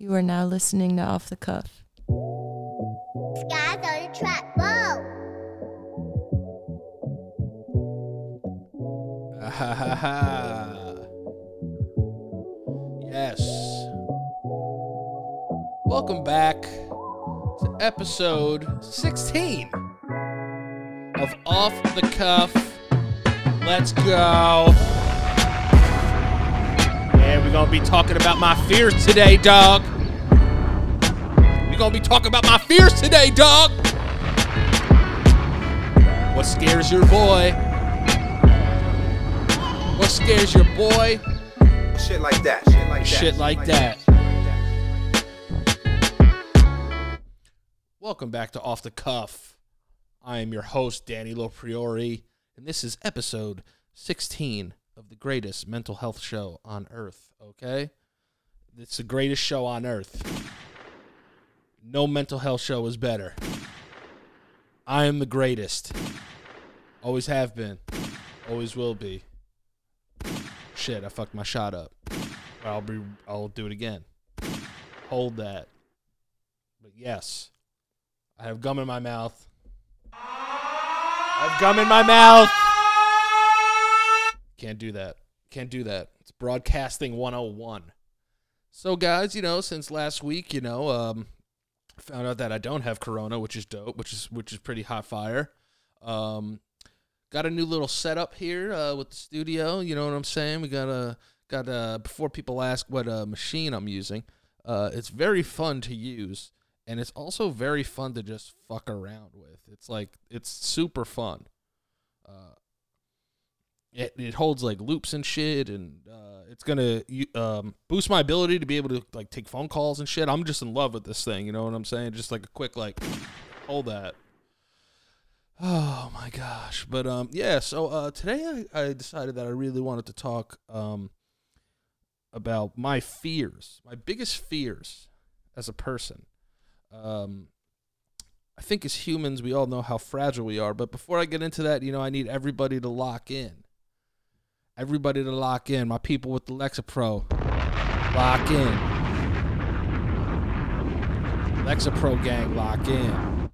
You are now listening to Off the Cuff. Guys on the track, whoa! Ah, ha, ha, ha. Yes. Welcome back to episode 16 of Off the Cuff. Let's go. We're gonna be talking about my fears today, dog. We're gonna be talking about my fears today, dog. What scares your boy? What scares your boy? Shit like that. Shit like that. Shit like that. Welcome back to Off the Cuff. I am your host, Danny Lopriori, and this is episode 16 of the greatest mental health show on earth, okay? It's the greatest show on earth. No mental health show is better. I am the greatest. Always have been. Always will be. Shit, I fucked my shot up. I'll be I'll do it again. Hold that. But yes, I have gum in my mouth. I have gum in my mouth. Can't do that. Can't do that. It's broadcasting 101. So guys, you know, since last week, you know, um found out that I don't have corona, which is dope, which is which is pretty hot fire. Um got a new little setup here uh, with the studio. You know what I'm saying? We got a got a before people ask what uh, machine I'm using. Uh, it's very fun to use, and it's also very fun to just fuck around with. It's like it's super fun. Uh, it it holds like loops and shit, and uh, it's gonna um, boost my ability to be able to like take phone calls and shit. I'm just in love with this thing. You know what I'm saying? Just like a quick like hold that. Oh my gosh. But um yeah, so uh today I, I decided that I really wanted to talk um about my fears, my biggest fears as a person. Um I think as humans we all know how fragile we are, but before I get into that, you know, I need everybody to lock in. Everybody to lock in. My people with the Lexapro. Lock in. Lexapro gang lock in.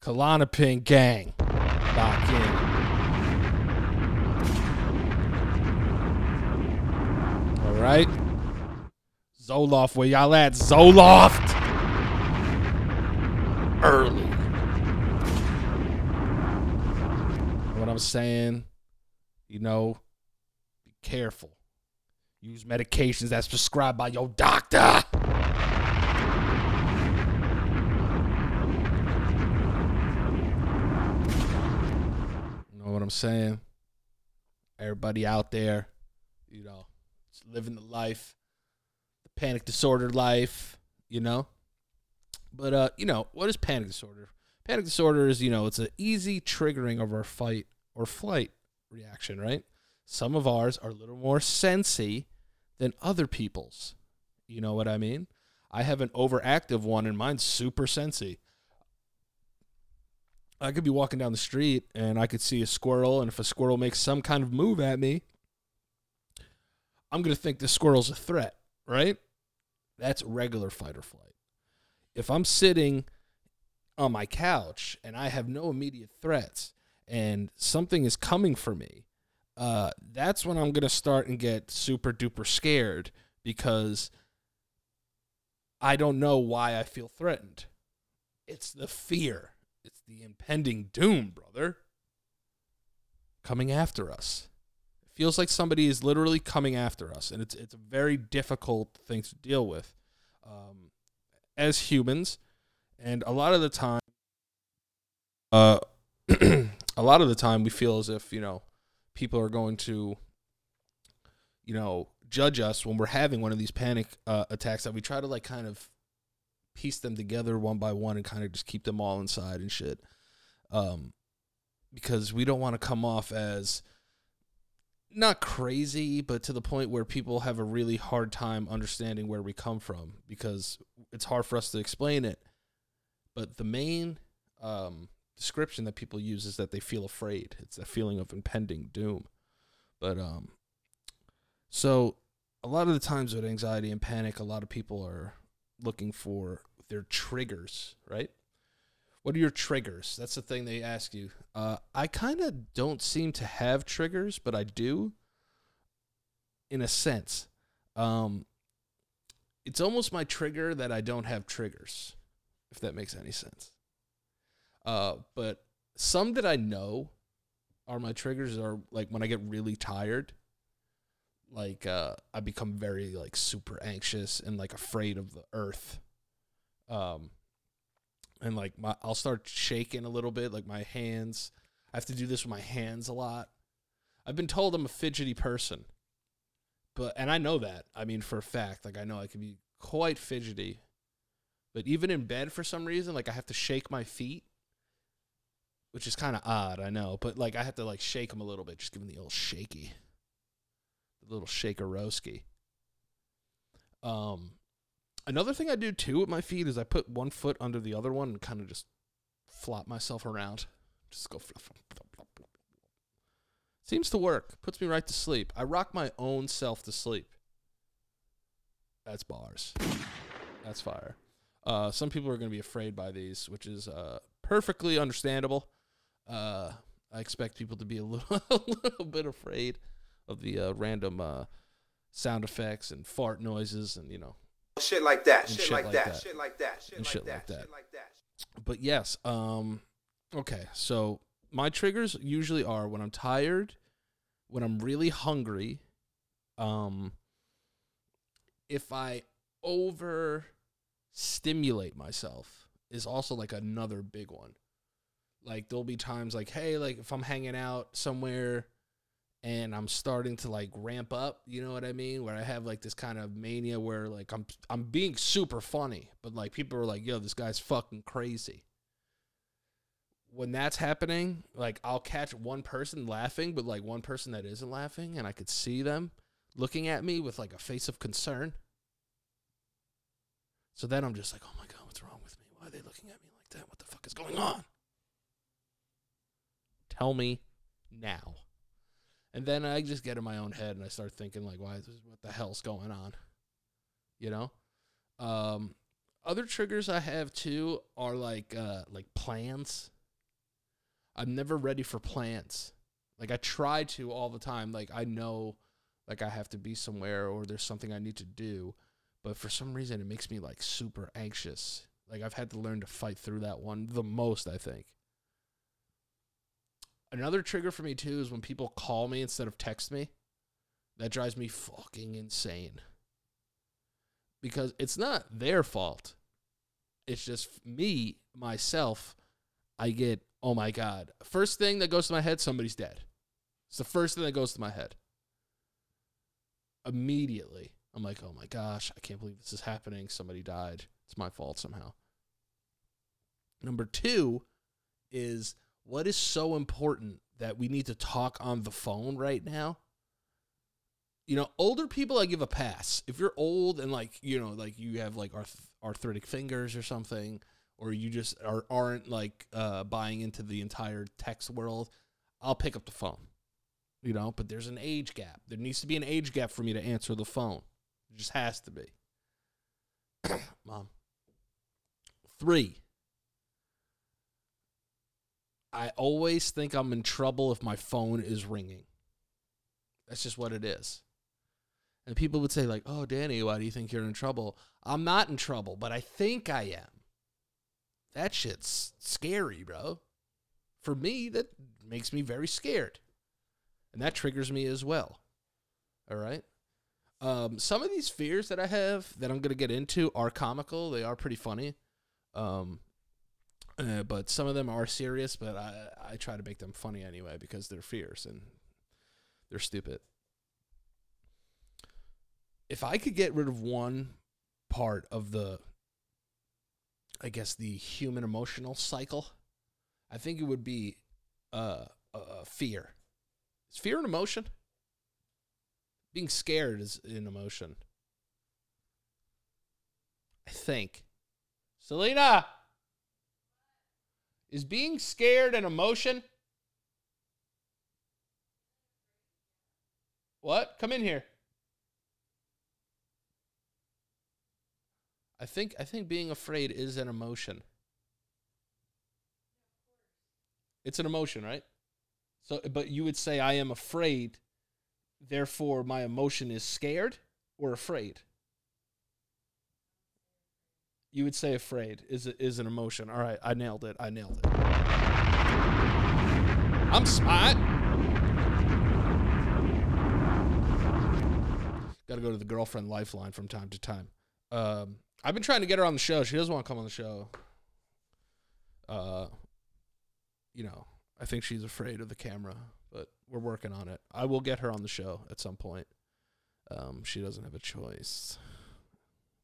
Klonopin gang. Lock in. All right. Zoloft, where y'all at? Zoloft. Early. What I'm saying? You know, careful. Use medications that's prescribed by your doctor. You know what I'm saying? Everybody out there, you know, living the life, the panic disorder life, you know? But uh, you know, what is panic disorder? Panic disorder is, you know, it's an easy triggering of our fight or flight reaction, right? Some of ours are a little more sensy than other people's. You know what I mean? I have an overactive one and mine's super sensy. I could be walking down the street and I could see a squirrel, and if a squirrel makes some kind of move at me, I'm going to think the squirrel's a threat, right? That's regular fight or flight. If I'm sitting on my couch and I have no immediate threats and something is coming for me, uh, that's when I'm to start and get super duper scared because I don't know why I feel threatened. It's the fear. It's the impending doom, brother. Coming after us. It feels like somebody is literally coming after us, and it's it's a very difficult thing to deal with um, as humans. And a lot of the time, uh, a lot of the time, we feel as if you know people are going to, you know, judge us when we're having one of these panic uh, attacks. That we try to like kind of piece them together one by one and kind of just keep them all inside and shit. Um, because we don't want to come off as not crazy, but to the point where people have a really hard time understanding where we come from because it's hard for us to explain it. But the main um, description that people use is that they feel afraid. It's a feeling of impending doom. But um, so a lot of the times with anxiety and panic, a lot of people are looking for their triggers, right? What are your triggers? That's the thing they ask you. Uh, I kind of don't seem to have triggers, but I do in a sense. Um, it's almost my trigger that I don't have triggers, if that makes any sense. Uh, but some that I know are my triggers are like when I get really tired, like uh, I become very like super anxious and like afraid of the earth. Um, and like my I'll start shaking a little bit, like my hands. I have to do this with my hands a lot. I've been told I'm a fidgety person, but and I know that. I mean, for a fact, like I know I can be quite fidgety. But even in bed, for some reason, like I have to shake my feet, which is kind of odd, I know. But like I have to like shake them a little bit, just give them the old shaky, the little shakerowski. Um, another thing I do too with my feet is I put one foot under the other one and kind of just flop myself around, just go. Flop, flop, flop. Seems to work. Puts me right to sleep. I rock my own self to sleep. That's bars. That's fire. Uh, some people are going to be afraid by these, which is uh, perfectly understandable. Uh, I expect people to be a little, a little bit afraid of the uh, random uh, sound effects and fart noises, and you know. Shit like that. And Shit, like, that. Shit like that. Shit like shit that. like that. Shit like that. But yes, um, okay. So my triggers usually are when I'm tired, when I'm really hungry, um, if I over stimulate myself is also like another big one. Like there'll be times like, hey, like if I'm hanging out somewhere and I'm starting to like ramp up, you know what I mean? Where I have like this kind of mania where like I'm I'm being super funny, but like people are like, yo, this guy's fucking crazy. When that's happening, like I'll catch one person laughing, but like one person that isn't laughing, and I could see them looking at me with like a face of concern. So then I'm just like, oh my God, what's wrong with me? Why are they looking at me like that? What the fuck is going on? Tell me now. And then I just get in my own head and I start thinking like, why is this, what the hell's going on? You know? Um, other triggers I have too are like uh like plans. I'm never ready for plans. Like I try to all the time. Like I know like I have to be somewhere or there's something I need to do, but for some reason it makes me like super anxious. Like I've had to learn to fight through that one the most, I think. Another trigger for me too is when people call me instead of text me. That drives me fucking insane. Because it's not their fault. It's just me, myself. I get, oh my God. First thing that goes to my head, somebody's dead. It's the first thing that goes to my head. Immediately, I'm like, oh my gosh, I can't believe this is happening. Somebody died. It's my fault somehow. Number two is what is so important that we need to talk on the phone right now? You know, older people, I give a pass. If you're old and like, you know, like you have like arth- arthritic fingers or something, or you just are, aren't like uh, buying into the entire text world, I'll pick up the phone. You know, but there's an age gap. There needs to be an age gap for me to answer the phone. It just has to be. Mom. Three. I always think I'm in trouble if my phone is ringing. That's just what it is. And people would say, like, oh, Danny, why do you think you're in trouble? I'm not in trouble, but I think I am. That shit's scary, bro. For me, that makes me very scared. And that triggers me as well. All right. Um, some of these fears that I have that I'm going to get into are comical. They are pretty funny. Um, uh, but some of them are serious, but I, I try to make them funny anyway because they're fierce and they're stupid. If I could get rid of one part of the, I guess, the human emotional cycle, I think it would be uh, uh, fear. Is fear an emotion? Being scared is an emotion. I think. Selena! Is being scared an emotion? What? Come in here. I think I think being afraid is an emotion. It's an emotion, right? So but you would say I am afraid, therefore my emotion is scared or afraid. You would say afraid is is an emotion. All right, I nailed it. I nailed it. I'm smart. Got to go to the girlfriend lifeline from time to time. Um, I've been trying to get her on the show. She doesn't want to come on the show. Uh, you know, I think she's afraid of the camera, but we're working on it. I will get her on the show at some point. Um, she doesn't have a choice.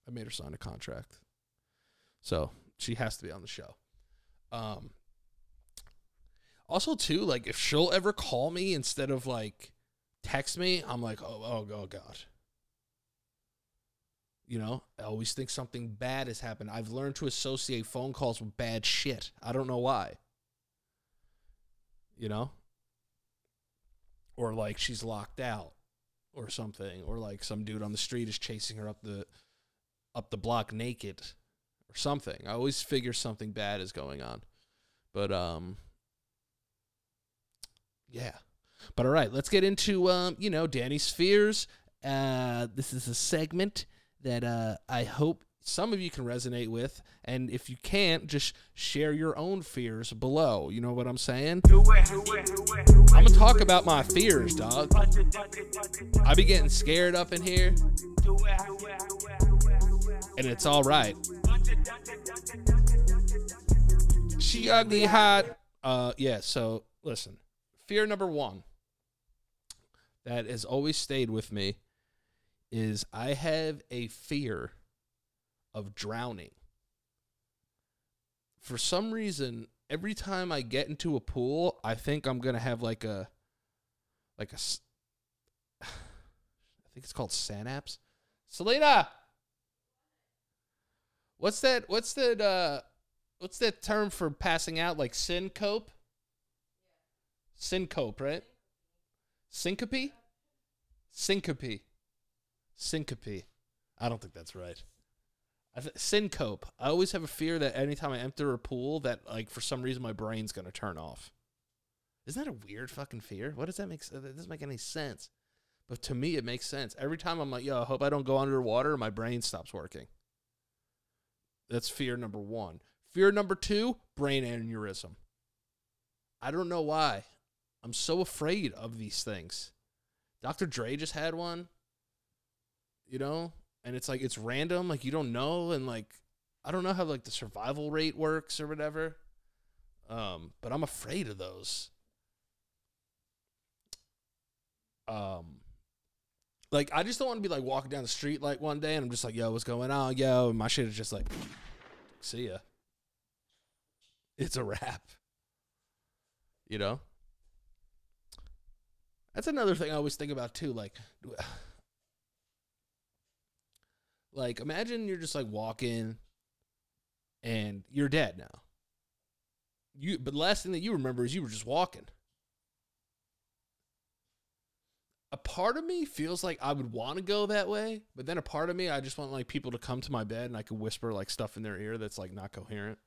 I made her sign a contract, so she has to be on the show. Um, also, too, like if she'll ever call me instead of like text me, I'm like, oh, oh, oh, god. You know, I always think something bad has happened. I've learned to associate phone calls with bad shit. I don't know why. You know? Or like she's locked out or something or like some dude on the street is chasing her up the up the block naked or something. I always figure something bad is going on. But um yeah. But all right, let's get into um, you know, Danny's fears. Uh this is a segment that uh, I hope some of you can resonate with. And if you can't, just share your own fears below. You know what I'm saying? I'm to talk about my fears, dog. I be getting scared up in here. And it's all right. She ugly hot. Uh, yeah, so listen. Fear number one that has always stayed with me is I have a fear of drowning. For some reason, every time I get into a pool, I think I'm to have like a like a I think it's called synapse. Selena. What's that what's that uh what's that term for passing out like syncope? Syncope, right? Syncope? Syncope. Syncope. I don't think that's right. I th- syncope. I always have a fear that anytime I enter a pool, that like for some reason my brain's gonna turn off. Isn't that a weird fucking fear? What does that make? That doesn't make any sense. But to me, it makes sense. Every time I'm like, yo, I hope I don't go underwater, my brain stops working. That's fear number one. Fear number two, brain aneurysm. I don't know why. I'm so afraid of these things. Dr. Dre just had one you know? And it's like it's random, like you don't know and like I don't know how like the survival rate works or whatever. Um, but I'm afraid of those. Um like I just don't want to be like walking down the street like one day and I'm just like, yo, what's going on? Yo, and my shit is just like see ya. It's a wrap. You know? That's another thing I always think about too. Like, like, imagine you're just like walking and you're dead now. You but the last thing that you remember is you were just walking. A part of me feels like I would want to go that way, but then a part of me I just want like people to come to my bed and I could whisper like stuff in their ear that's like not coherent.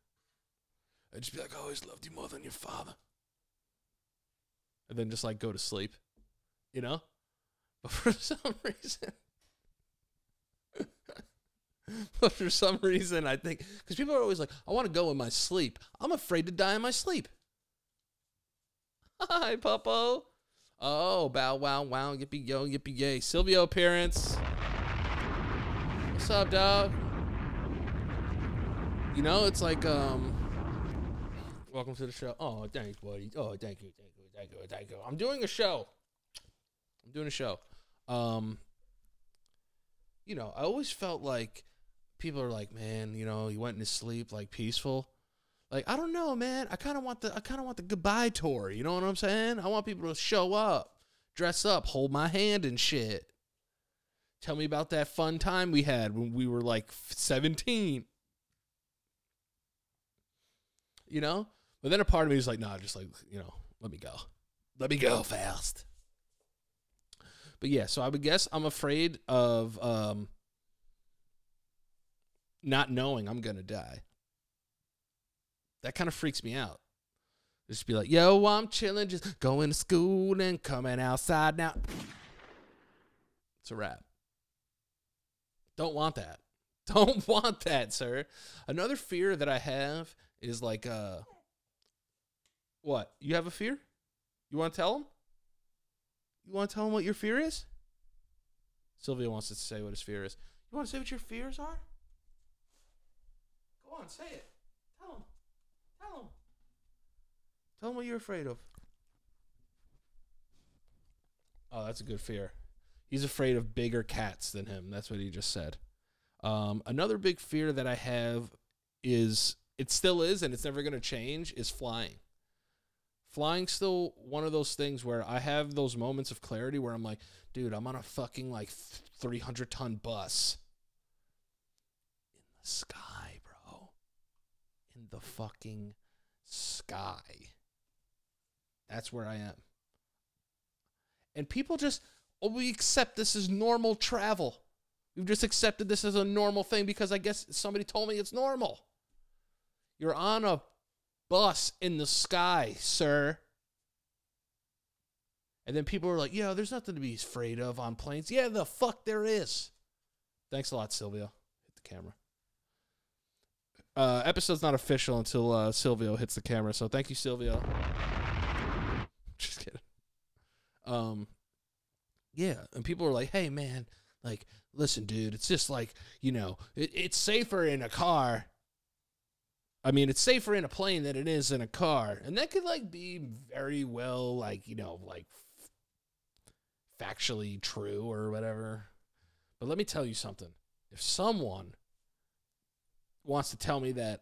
I'd just be like, I always loved you more than your father. And then just like go to sleep. You know? But for some reason but for some reason, I think because people are always like, I want to go in my sleep. I'm afraid to die in my sleep. Hi, Puppo. Oh, bow wow wow, yippee yo, yippee yay. Silvio appearance. What's up, dog? You know, it's like, um, welcome to the show. Oh, thanks, buddy. Oh, thank you, thank you, thank you, thank you. I'm doing a show. I'm doing a show. Um, you know, I always felt like people are like, man, you know, you went into sleep like peaceful. Like, I don't know, man. I kind of want the I kind of want the goodbye tour. You know what I'm saying? I want people to show up, dress up, hold my hand and shit. Tell me about that fun time we had when we were like 17. You know? But then a part of me is like, nah, just like, you know, let me go. Let me go fast. But yeah, so I would guess I'm afraid of um not knowing I'm gonna die. That kind of freaks me out. Just be like, yo, I'm chilling, just going to school and coming outside now. It's a wrap. Don't want that. Don't want that, sir. Another fear that I have is like, uh, what? You have a fear? You want to tell him? You want to tell him what your fear is? Silvio wants us to say what his fear is. You want to say what your fears are? Go on, say it. Tell him. Tell him. What you're afraid of. Oh, that's a good fear. He's afraid of bigger cats than him. That's what he just said. Um, another big fear that I have is it still is, and it's never going to change, is flying. Flying's still one of those things where I have those moments of clarity where I'm like, dude, I'm on a fucking like 300 ton bus in the sky. In the fucking sky. That's where I am. And people just, oh, we accept this as normal travel. We've just accepted this as a normal thing because I guess somebody told me it's normal. You're on a bus in the sky, sir. And then people are like, yeah, there's nothing to be afraid of on planes. Yeah, the fuck there is. Thanks a lot, Silvio. Hit the camera. Uh, episode's not official until uh, Silvio hits the camera, so thank you, Silvio. Just kidding. Um, yeah, and people are like, "Hey, man, like, listen, dude, it's just like you know, it, it's safer in a car. I mean, it's safer in a plane than it is in a car, and that could like be very well, like you know, like factually true or whatever. But let me tell you something: if someone wants to tell me that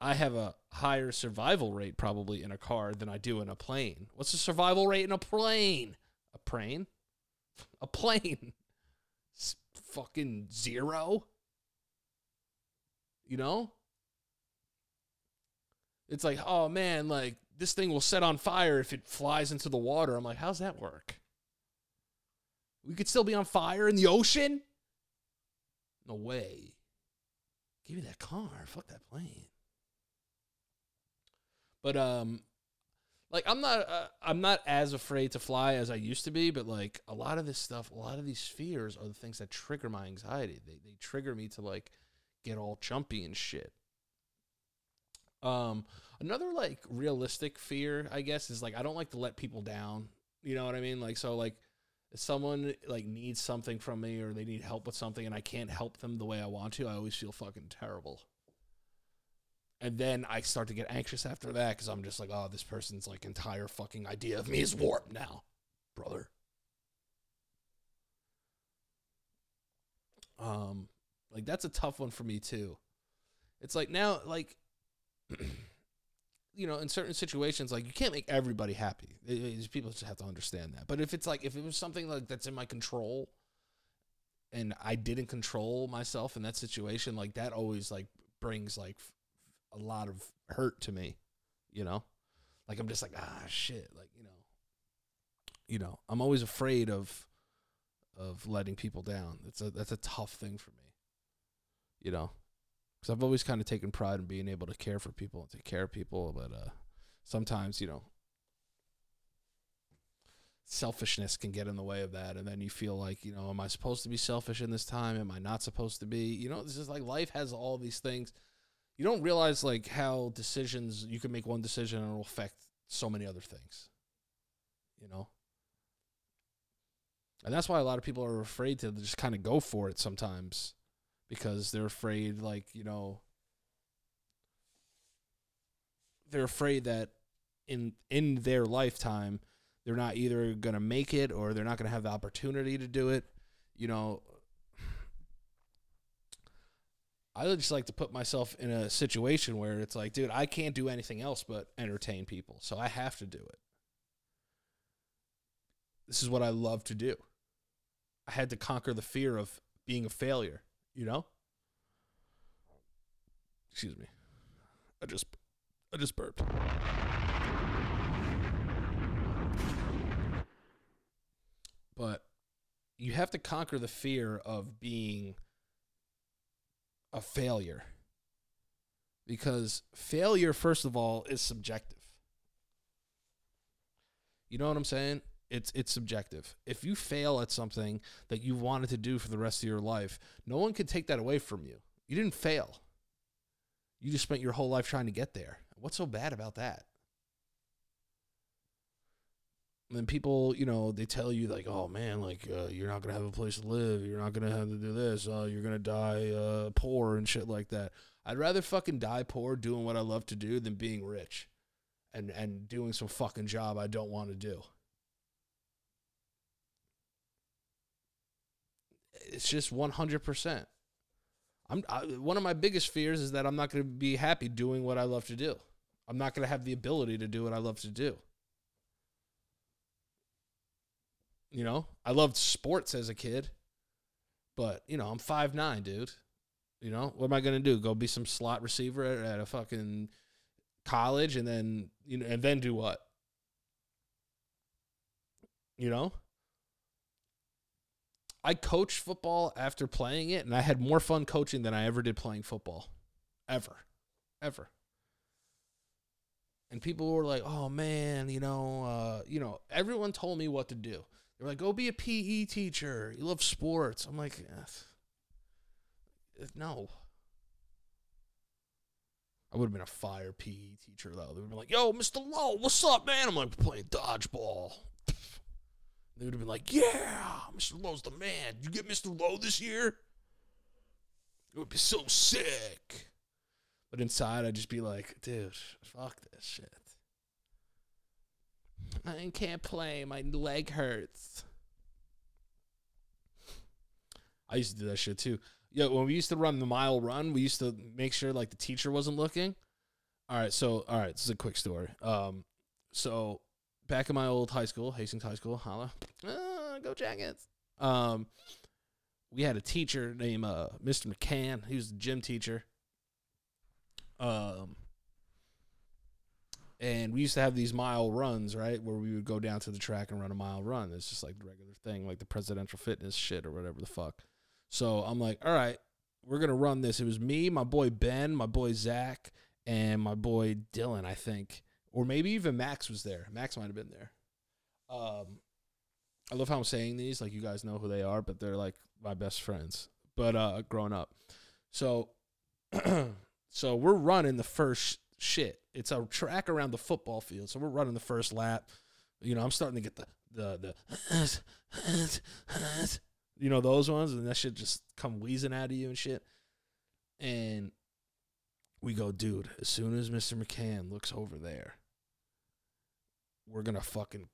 I have a higher survival rate probably in a car than I do in a plane. What's the survival rate in a plane? A plane? A plane. It's fucking zero. You know? It's like, oh man, like this thing will set on fire if it flies into the water. I'm like, how's that work? We could still be on fire in the ocean? No way. Give me that car. Fuck that plane. But um, like I'm not uh, I'm not as afraid to fly as I used to be. But like a lot of this stuff, a lot of these fears are the things that trigger my anxiety. They they trigger me to like get all chumpy and shit. Um, another like realistic fear, I guess, is like I don't like to let people down. You know what I mean? Like so, like someone like needs something from me or they need help with something and I can't help them the way I want to, I always feel fucking terrible. And then I start to get anxious after that because I'm just like, oh, this person's like entire fucking idea of me is warped now, brother. Um, like that's a tough one for me too. It's like now, like, you know, in certain situations, like you can't make everybody happy. It- it- people just have to understand that. But if it's like if it was something like that's in my control, and I didn't control myself in that situation, like that always like brings like a lot of hurt to me. You know, like I'm just like ah shit, like you know, you know, I'm always afraid of of letting people down. It's a that's a tough thing for me. You know, because I've always kind of taken pride in being able to care for people and take care of people, but uh, sometimes you know selfishness can get in the way of that, and then you feel like you know, am I supposed to be selfish in this time? Am I not supposed to be? You know, this is like life has all these things. You don't realize like how decisions you can make one decision and it'll affect so many other things. You know. And that's why a lot of people are afraid to just kind of go for it sometimes because they're afraid like you know they're afraid that in in their lifetime they're not either going to make it or they're not going to have the opportunity to do it you know. I just like to put myself in a situation where it's like dude i can't do anything else but entertain people so i have to do it. This is what i love to do. I had to conquer the fear of being a failure you know excuse me i just i just burped but you have to conquer the fear of being a failure. Because failure, first of all, is subjective. You know what I'm saying? It's it's subjective. If you fail at something that you wanted to do for the rest of your life, no one can take that away from you. You didn't fail. You just spent your whole life trying to get there. What's so bad about that? And then people, you know, they tell you like, "Oh man, like uh, you're not gonna have a place to live. You're not gonna have to do this. Uh, you're gonna die uh, poor and shit like that." I'd rather fucking die poor doing what I love to do than being rich, and and doing some fucking job I don't want to do. It's just one hundred percent. I'm I, one of my biggest fears is that I'm not going to be happy doing what I love to do. I'm not going to have the ability to do what I love to do. You know, I loved sports as a kid, but you know, I'm five nine, dude. You know, what am I gonna do? Go be some slot receiver at, at a fucking college, and then you know, and then do what? You know, I coached football after playing it, and I had more fun coaching than I ever did playing football, ever, ever. And people were like, "Oh man, you know, uh, you know." Everyone told me what to do. They're like, "Go be a PE teacher. You love sports." I'm like, eh, "No." I would have been a fire PE teacher though. They would have been like, "Yo, Mr. Lowe, what's up, man?" I'm like playing dodgeball. They would have been like, "Yeah, Mr. Lowe's the man. You get Mr. Lowe this year? It would be so sick." But inside, I'd just be like, "Dude, fuck this shit. I can't play. My leg hurts." I used to do that shit too. Yeah, when we used to run the mile run, we used to make sure like the teacher wasn't looking. All right, so all right, this is a quick story. Um, so back in my old high school, Hastings High School, holla, ah, go Jackets. Um, we had a teacher named uh, Mr. McCann. He was the gym teacher. Um, and we used to have these mile runs, right, where we would go down to the track and run a mile run. It's just like the regular thing, like the presidential fitness shit or whatever the fuck. So I'm like, all right, we're gonna run this. It was me, my boy Ben, my boy Zach, and my boy Dylan, I think, or maybe even Max was there. Max might have been there. Um, I love how I'm saying these, like you guys know who they are, but they're like my best friends. But uh, growing up, so so we're running the first shit. It's a track around the football field, so we're running the first lap. You know, I'm starting to get the the the you know those ones, and that shit just come wheezing out of you and shit. And we go, dude. As soon as Mister McCann looks over there, we're gonna fucking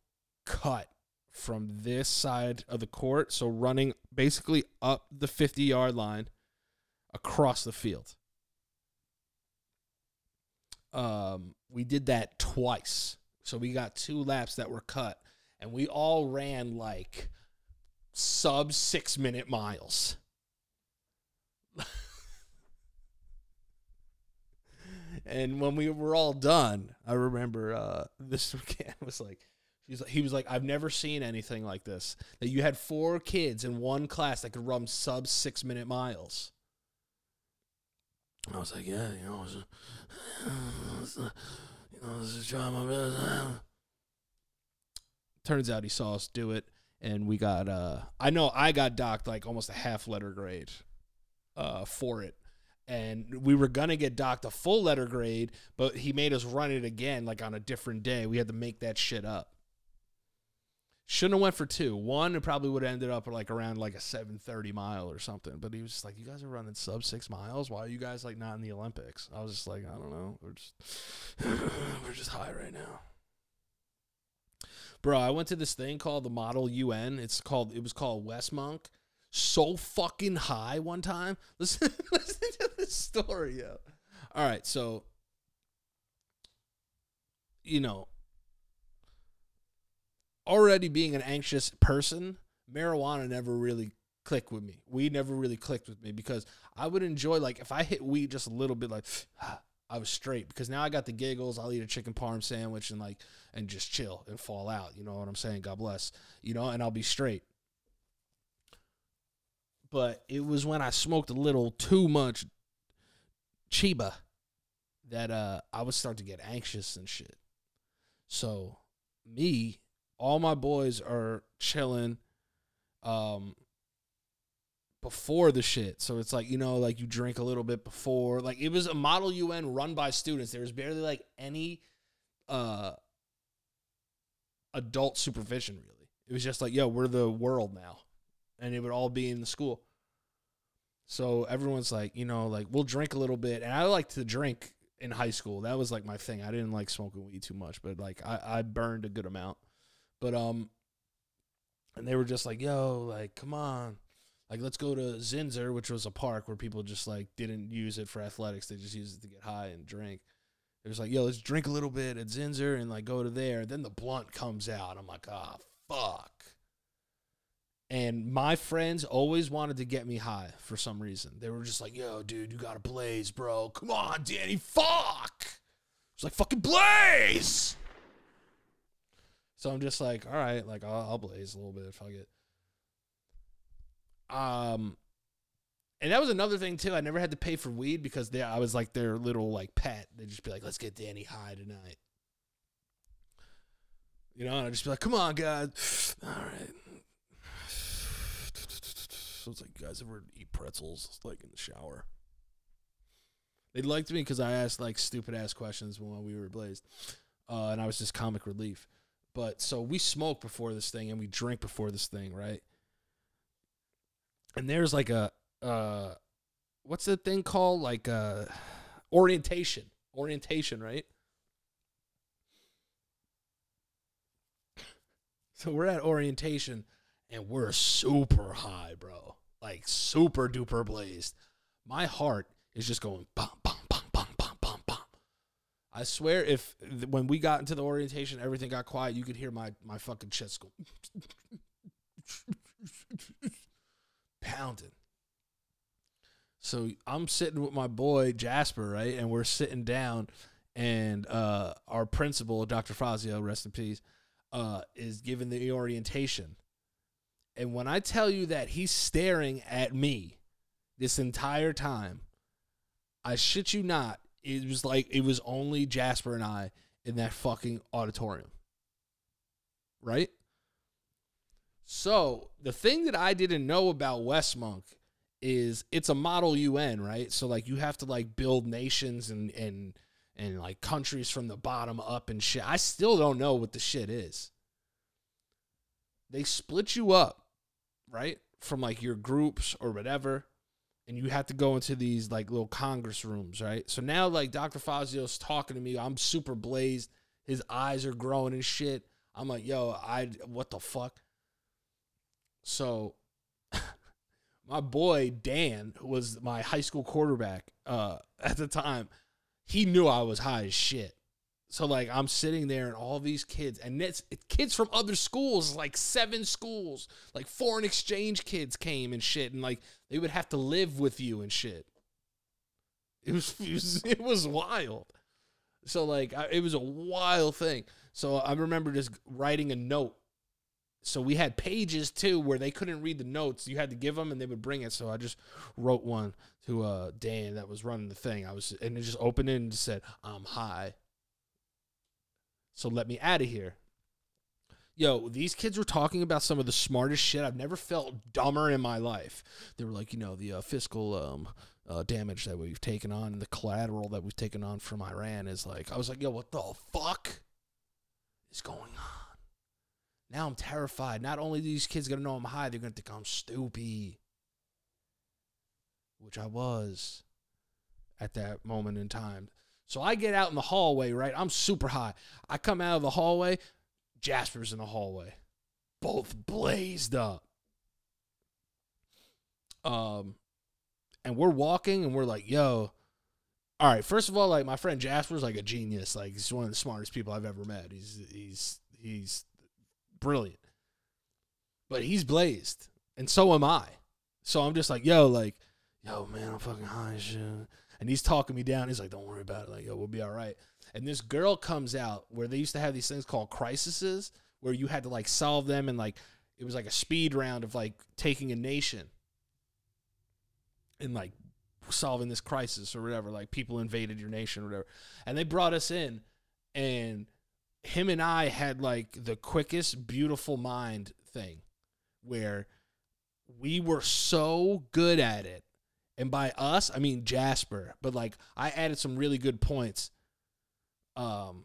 cut from this side of the court, so running basically up the 50 yard line across the field. Um, we did that twice. So we got two laps that were cut, and we all ran like sub six minute miles. and when we were all done, I remember uh, Mr. McCann was like, He's like, he was like, I've never seen anything like this. That you had four kids in one class that could run sub six minute miles. I was like, yeah, you know, was, was, you know, I was just trying my best. Turns out he saw us do it, and we got. uh I know I got docked like almost a half letter grade, uh, for it, and we were gonna get docked a full letter grade, but he made us run it again, like on a different day. We had to make that shit up. Shouldn't have went for two. One, it probably would have ended up like around like a seven thirty mile or something. But he was just like, "You guys are running sub six miles. Why are you guys like not in the Olympics?" I was just like, "I don't know. We're just we're just high right now." Bro, I went to this thing called the Model UN. It's called it was called West Monk. So fucking high one time. Listen, listen to this story, yo. All right, so you know, already being an anxious person, marijuana never really clicked with me. Weed never really clicked with me because I would enjoy like if I hit weed just a little bit, like I was straight because now I got the giggles. I'll eat a chicken parm sandwich and like and just chill and fall out. You know what I'm saying? God bless. You know, and I'll be straight. But it was when I smoked a little too much Chiba that uh I would start to get anxious and shit. So me, all my boys are chilling um before the shit. So it's like, you know, like you drink a little bit before. Like it was a model UN run by students. There was barely like any uh adult supervision really. It was just like, yo, we're the world now. And it would all be in the school. So everyone's like, you know, like we'll drink a little bit. And I like to drink in high school. That was like my thing. I didn't like smoking weed too much, but like I, I burned a good amount. But um and they were just like, yo, like, come on. Like, let's go to Zinsser, which was a park where people just like didn't use it for athletics. They just used it to get high and drink. It was like, yo, let's drink a little bit at Zinsser and like go to there. Then the blunt comes out. I'm like, ah, fuck. And my friends always wanted to get me high for some reason. They were just like, yo, dude, you got to blaze, bro. Come on, Danny, fuck. It's like, fucking blaze. So I'm just like, all right, like I'll, I'll blaze a little bit if I get. Um, and that was another thing too. I never had to pay for weed because they, I was like their little like pet. They'd just be like, let's get Danny high tonight. You know, and I'd just be like, come on, guys. All right. So it's like, guys ever eat pretzels like in the shower? They liked me because I asked like stupid ass questions when we were blazed, uh, and I was just comic relief. But so we smoke before this thing and we drink before this thing, right? And there's like a uh what's the thing called? Like uh orientation. Orientation, right? So we're at orientation and we're super high, bro. Like super duper blazed. My heart is just going bum bum bum bum bum bum bum. I swear, if when we got into the orientation, everything got quiet, you could hear my my fucking chest go pounding. So I'm sitting with my boy Jasper, right, and we're sitting down, and uh, our principal, Dr. Fazio, rest in peace, uh, is giving the orientation. And when I tell you that he's staring at me this entire time, I shit you not, it was like it was only Jasper and I in that fucking auditorium. Right? So, the thing that I didn't know about West Monk is it's a model UN, right? So like you have to like build nations and and and like countries from the bottom up and shit. I still don't know what the shit is. They split you up, right? From like your groups or whatever and you have to go into these like little congress rooms, right? So now like Dr. Fazio's talking to me, I'm super blazed. His eyes are growing and shit. I'm like, yo, I what the fuck? So my boy Dan, was my high school quarterback uh, at the time, he knew I was high as shit. So like I'm sitting there and all these kids and it's, kids from other schools, like seven schools, like foreign exchange kids came and shit, and like they would have to live with you and shit. It was it was, it was wild. So like I, it was a wild thing. So I remember just writing a note. So we had pages too where they couldn't read the notes. You had to give them and they would bring it. So I just wrote one to uh, Dan that was running the thing. I was and it just opened it and just said, "I'm high." So let me out of here. Yo, these kids were talking about some of the smartest shit. I've never felt dumber in my life. They were like, you know, the uh, fiscal um, uh, damage that we've taken on and the collateral that we've taken on from Iran is like, I was like, yo, what the fuck is going on? Now I'm terrified. Not only these kids gonna know I'm high, they're gonna think I'm stupid, which I was at that moment in time. So I get out in the hallway, right? I'm super high. I come out of the hallway, Jasper's in the hallway. Both blazed up. Um and we're walking and we're like, yo, all right, first of all, like my friend Jasper's like a genius. Like he's one of the smartest people I've ever met. He's he's he's brilliant. But he's blazed. And so am I. So I'm just like, yo, like, yo, man, I'm fucking high as shit and he's talking me down. He's like, "Don't worry about it. Like, yo, we'll be all right." And this girl comes out where they used to have these things called crises, where you had to like solve them, and like it was like a speed round of like taking a nation and like solving this crisis or whatever. Like people invaded your nation or whatever, and they brought us in, and him and I had like the quickest, beautiful mind thing, where we were so good at it, and by us I mean Jasper, but like I added some really good points, um,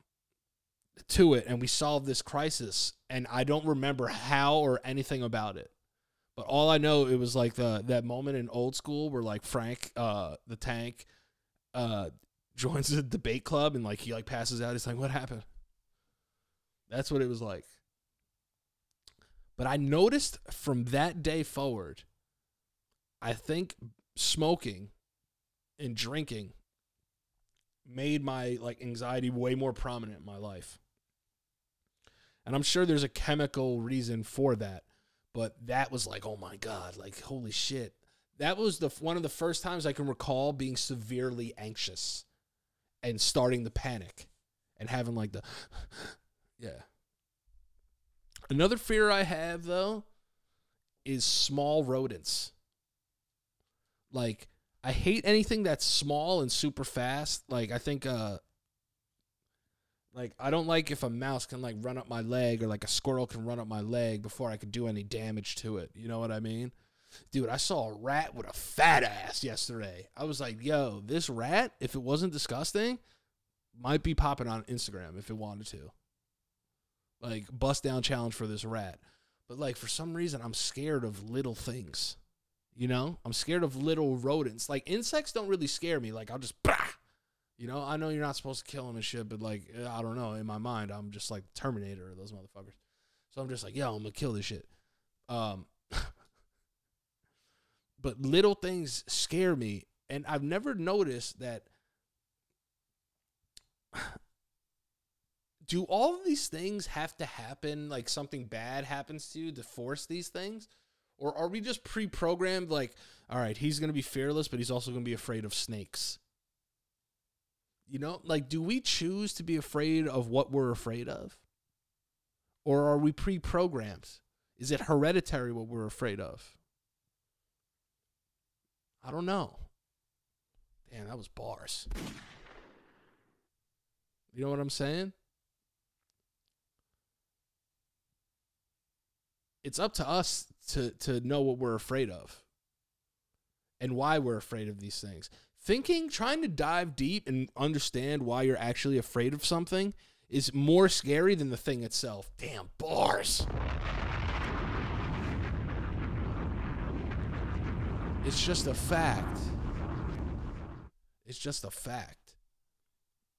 to it, and we solved this crisis, and I don't remember how or anything about it. But all I know, it was like the that moment in old school where like Frank, uh, the tank, uh, joins the debate club and like he like passes out. He's like, "What happened?" That's what it was like. But I noticed from that day forward, I think smoking and drinking made my like anxiety way more prominent in my life. And I'm sure there's a chemical reason for that but that was like, oh my god, like holy shit. That was the one of the first times I can recall being severely anxious and starting to panic and having like the yeah. Another fear I have though is small rodents. Like I hate anything that's small and super fast. Like I think uh like I don't like if a mouse can like run up my leg or like a squirrel can run up my leg before I could do any damage to it. You know what I mean? Dude, I saw a rat with a fat ass yesterday. I was like, yo, this rat, if it wasn't disgusting, might be popping on Instagram if it wanted to. Like, bust down challenge for this rat. But, like, for some reason, I'm scared of little things. You know? I'm scared of little rodents. Like, insects don't really scare me. Like, I'll just, bah! You know, I know you're not supposed to kill them and shit, but like, eh, I don't know. In my mind, I'm just like Terminator or those motherfuckers. So I'm just like, yo, I'm gonna kill this shit. Um, but little things scare me, and I've never noticed that. Do all of these things have to happen? Like something bad happens to you to force these things, or are we just pre-programmed? Like, all right, he's gonna be fearless, but he's also gonna be afraid of snakes you know, like, do we choose to be afraid of what we're afraid of? Or are we pre programmed? Is it hereditary what we're afraid of? I don't know. Damn, that was bars. You know what I'm saying? It's up to us to to know what we're afraid of and why we're afraid of these things thinking, trying to dive deep and understand why you're actually afraid of something is more scary than the thing itself. Damn, bars. It's just a fact. It's just a fact.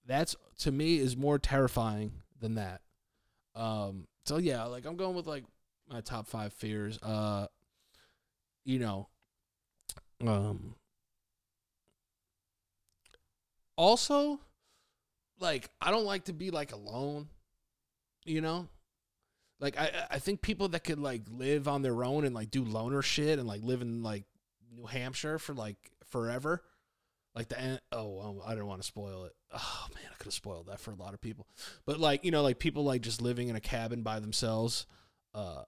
That's to me is more terrifying than that. Um so yeah, like I'm going with like my top 5 fears. Uh you know, um also like I don't like to be like alone, you know? Like I I think people that could like live on their own and like do loner shit and like live in like New Hampshire for like forever. Like the oh I didn't want to spoil it. Oh man, I could have spoiled that for a lot of people. But like, you know, like people like just living in a cabin by themselves uh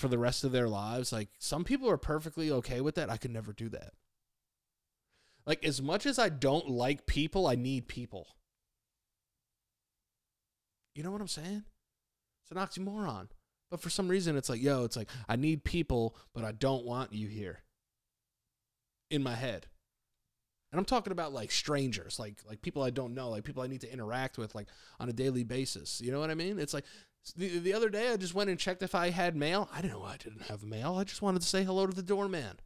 for the rest of their lives. Like some people are perfectly okay with that. I could never do that. Like as much as I don't like people, I need people. You know what I'm saying? It's an oxymoron. But for some reason it's like, yo, it's like I need people, but I don't want you here. In my head. And I'm talking about like strangers, like like people I don't know, like people I need to interact with like on a daily basis. You know what I mean? It's like the, the other day I just went and checked if I had mail. I didn't know I didn't have mail. I just wanted to say hello to the doorman.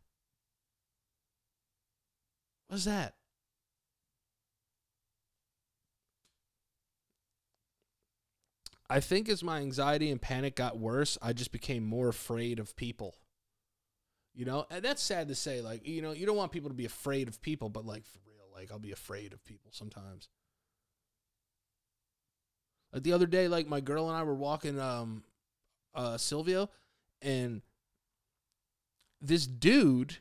What's that? I think as my anxiety and panic got worse, I just became more afraid of people. You know, and that's sad to say. Like, you know, you don't want people to be afraid of people, but like for real, like I'll be afraid of people sometimes. Like the other day, like my girl and I were walking um uh Silvio and this dude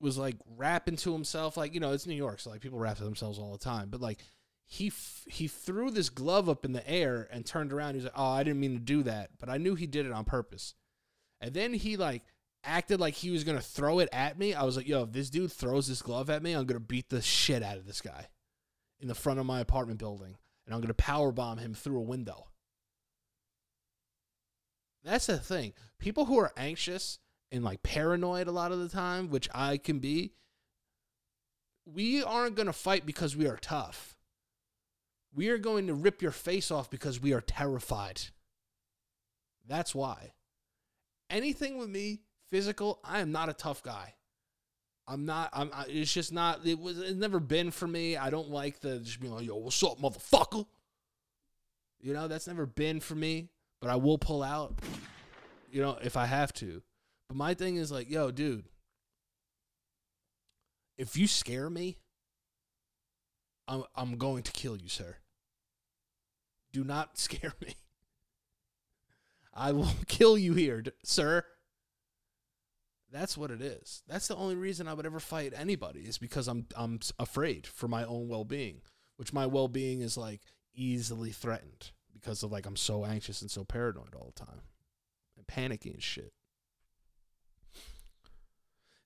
was like rapping to himself. Like you know it's new york so like people rap to themselves all the time. But like he f- he threw this glove up in the air and turned around. He's like oh i didn't mean to do that but i knew he did it on purpose. And then he like acted like he was gonna throw it at me, I was like, yo, if this dude throws this glove at me, I'm gonna beat the shit out of this guy in the front of my apartment building, and I'm gonna power bomb him through a window. That's the thing. People who are anxious and like paranoid a lot of the time, which I can be, we aren't gonna fight because we are tough. We are going to rip your face off because we are terrified. That's why. Anything with me, physical, I am not a tough guy. I'm not. I'm. I, it's just not. It was. It's never been for me. I don't like the just being like, "Yo, what's up, motherfucker?" You know, that's never been for me. But I will pull out. You know, if I have to. But my thing is like, yo, dude. If you scare me, I'm I'm going to kill you, sir. Do not scare me. I will kill you here, sir. That's what it is. That's the only reason I would ever fight anybody is because I'm I'm afraid for my own well-being, which my well-being is like easily threatened because of like I'm so anxious and so paranoid all the time and panicky and shit.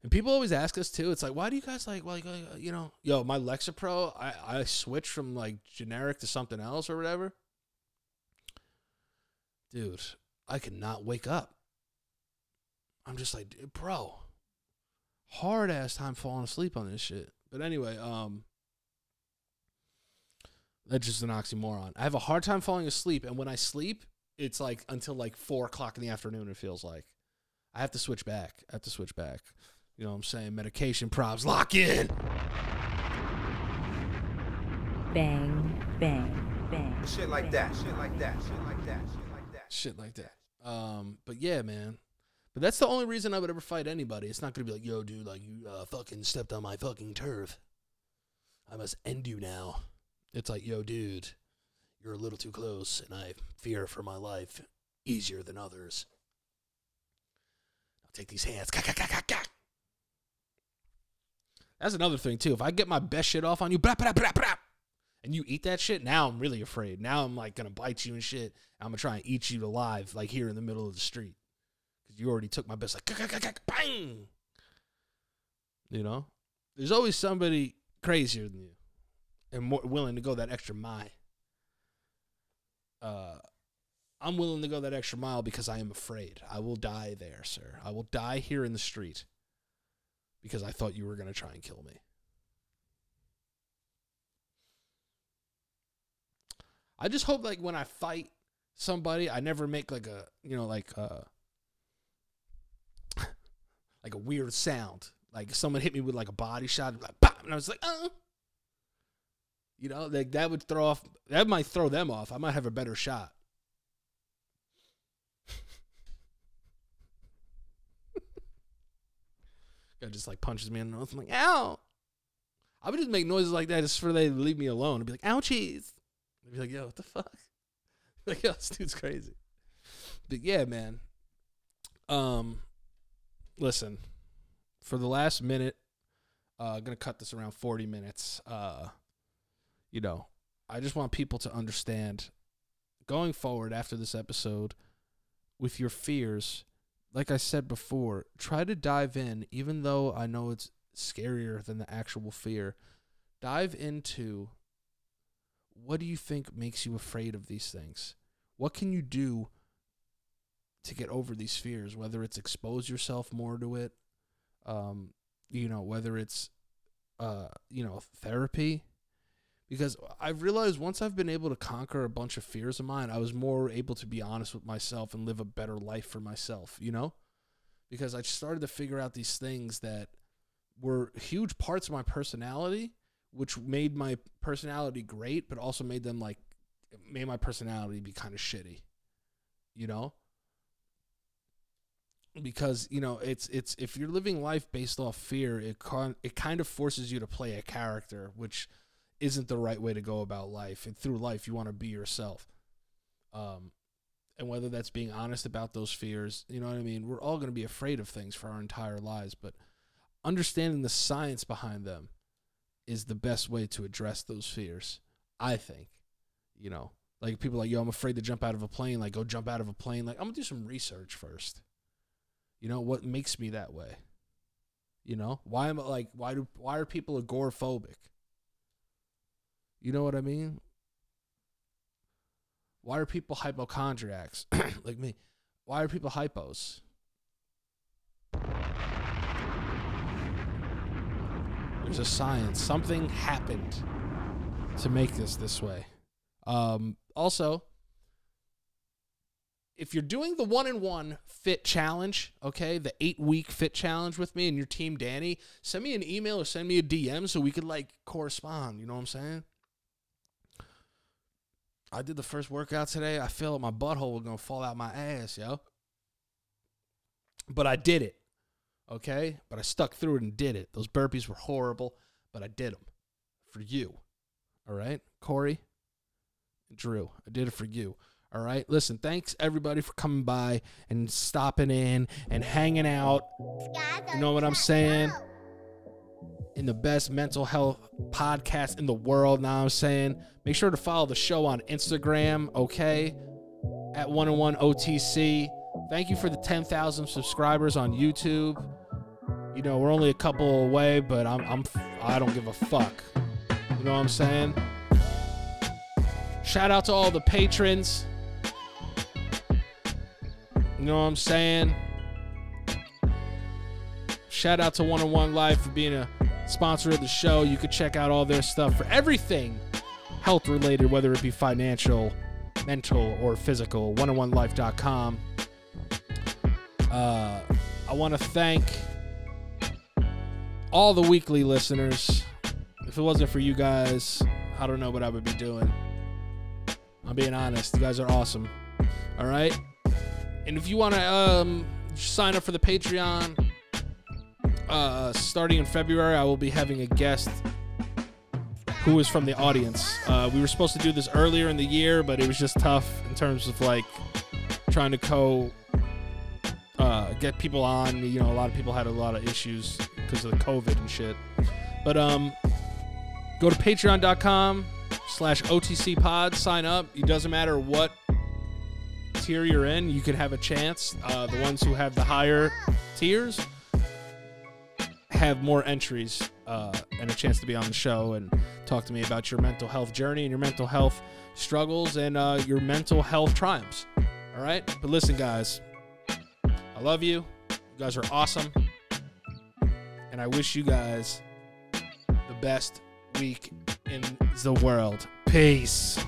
And people always ask us too. It's like, why do you guys like, well, uh, you know, yo, my Lexapro, I I switched from like generic to something else or whatever. Dude, I cannot wake up. I'm just like, bro, hard ass time falling asleep on this shit. But anyway, um, that's just an oxymoron. I have a hard time falling asleep, and when I sleep, it's like until like four o'clock in the afternoon. It feels like I have to switch back. I have to switch back. You know what I'm saying? Medication props, lock in. Bang, bang, bang. Shit like that. Shit like that. Shit like that. Shit like that. shit like that. Um, but yeah, man. But that's the only reason I would ever fight anybody. It's not gonna be like, yo, dude, like you uh, fucking stepped on my fucking turf. I must end you now. It's like, yo, dude, you're a little too close, and I fear for my life easier than others. I'll take these hands. That's another thing too. If I get my best shit off on you, and you eat that shit, now I'm really afraid. Now I'm like gonna bite you and shit. I'm gonna try and eat you alive, like here in the middle of the street, you already took my best. Like, bang. You know, there's always somebody crazier than you, and more willing to go that extra mile. Uh, I'm willing to go that extra mile because I am afraid. I will die there, sir. I will die here in the street because I thought you were gonna try and kill me. I just hope like when I fight somebody, I never make like a you know like uh like a weird sound. Like someone hit me with like a body shot, like pop, and I was like, oh. You know, like that would throw off. That might throw them off. I might have a better shot. Guy just like punches me in the nose. I'm like, ow. I would just make noises like that just for they leave me alone. I'd be like, ouchies. I'd be like, yo, what the fuck? like, yo, this dude's crazy. But yeah, man. Um, listen, for the last minute, uh, gonna cut this around 40 minutes. Uh, you know, I just want people to understand going forward after this episode with your fears. Like I said before, try to dive in, even though I know it's scarier than the actual fear. Dive into what do you think makes you afraid of these things? What can you do to get over these fears? Whether it's expose yourself more to it, um, you know, whether it's, uh, you know, therapy. Because I've realized once I've been able to conquer a bunch of fears of mine, I was more able to be honest with myself and live a better life for myself, you know? Because I started to figure out these things that were huge parts of my personality, which made my personality great, but also made them like made my personality be kind of shitty. You know? Because, you know, it's it's if you're living life based off fear, it con- it kind of forces you to play a character, which isn't the right way to go about life. And through life, you want to be yourself. Um and whether that's being honest about those fears, you know what I mean? We're all going to be afraid of things for our entire lives, but understanding the science behind them is the best way to address those fears. I think, you know, like people like, yo, I'm afraid to jump out of a plane. Like, go jump out of a plane. Like, I'm gonna do some research first. You know what makes me that way? You know why am I like why do why are people agoraphobic? You know what I mean? Why are people hypochondriacs like me? Why are people hypos? There's a science. Something happened to make this this way. Um, also, if you're doing the one and one fit challenge, okay, the eight week fit challenge with me and your team, Danny, send me an email or send me a DM so we could like correspond. You know what I'm saying? I did the first workout today. I feel like my butthole was gonna fall out my ass, yo. But I did it. Okay? But I stuck through it and did it. Those burpees were horrible, but I did them for you. All right? Corey, Drew, I did it for you. All right? Listen, thanks everybody for coming by and stopping in and hanging out You know what I'm saying? in the best mental health podcast in the world. Now I'm saying, make sure to follow the show on Instagram, okay? At one and one OTC. Thank you for the 10,000 subscribers on YouTube. You know, we're only a couple away, but I'm I'm I don't give a fuck. You know what I'm saying? Shout out to all the patrons. You know what I'm saying? Shout out to One on One Life for being a sponsor of the show. You could check out all their stuff for everything health related, whether it be financial, mental, or physical. One-on-one-life.com. Uh, I want to thank all the weekly listeners. If it wasn't for you guys, I don't know what I would be doing. I'm being honest. You guys are awesome. All right. And if you want to um, sign up for the Patreon, uh, starting in February, I will be having a guest who is from the audience. Uh, we were supposed to do this earlier in the year, but it was just tough in terms of like trying to co uh, get people on. You know, a lot of people had a lot of issues because of the COVID and shit. But um, go to patreon.com slash OTC pod, sign up. It doesn't matter what tier you're in, you could have a chance. Uh, the ones who have the higher tiers have more entries uh, and a chance to be on the show and talk to me about your mental health journey and your mental health struggles and uh, your mental health triumphs. All right? But listen, guys, I love you. You guys are awesome. And I wish you guys the best week in the world. Peace.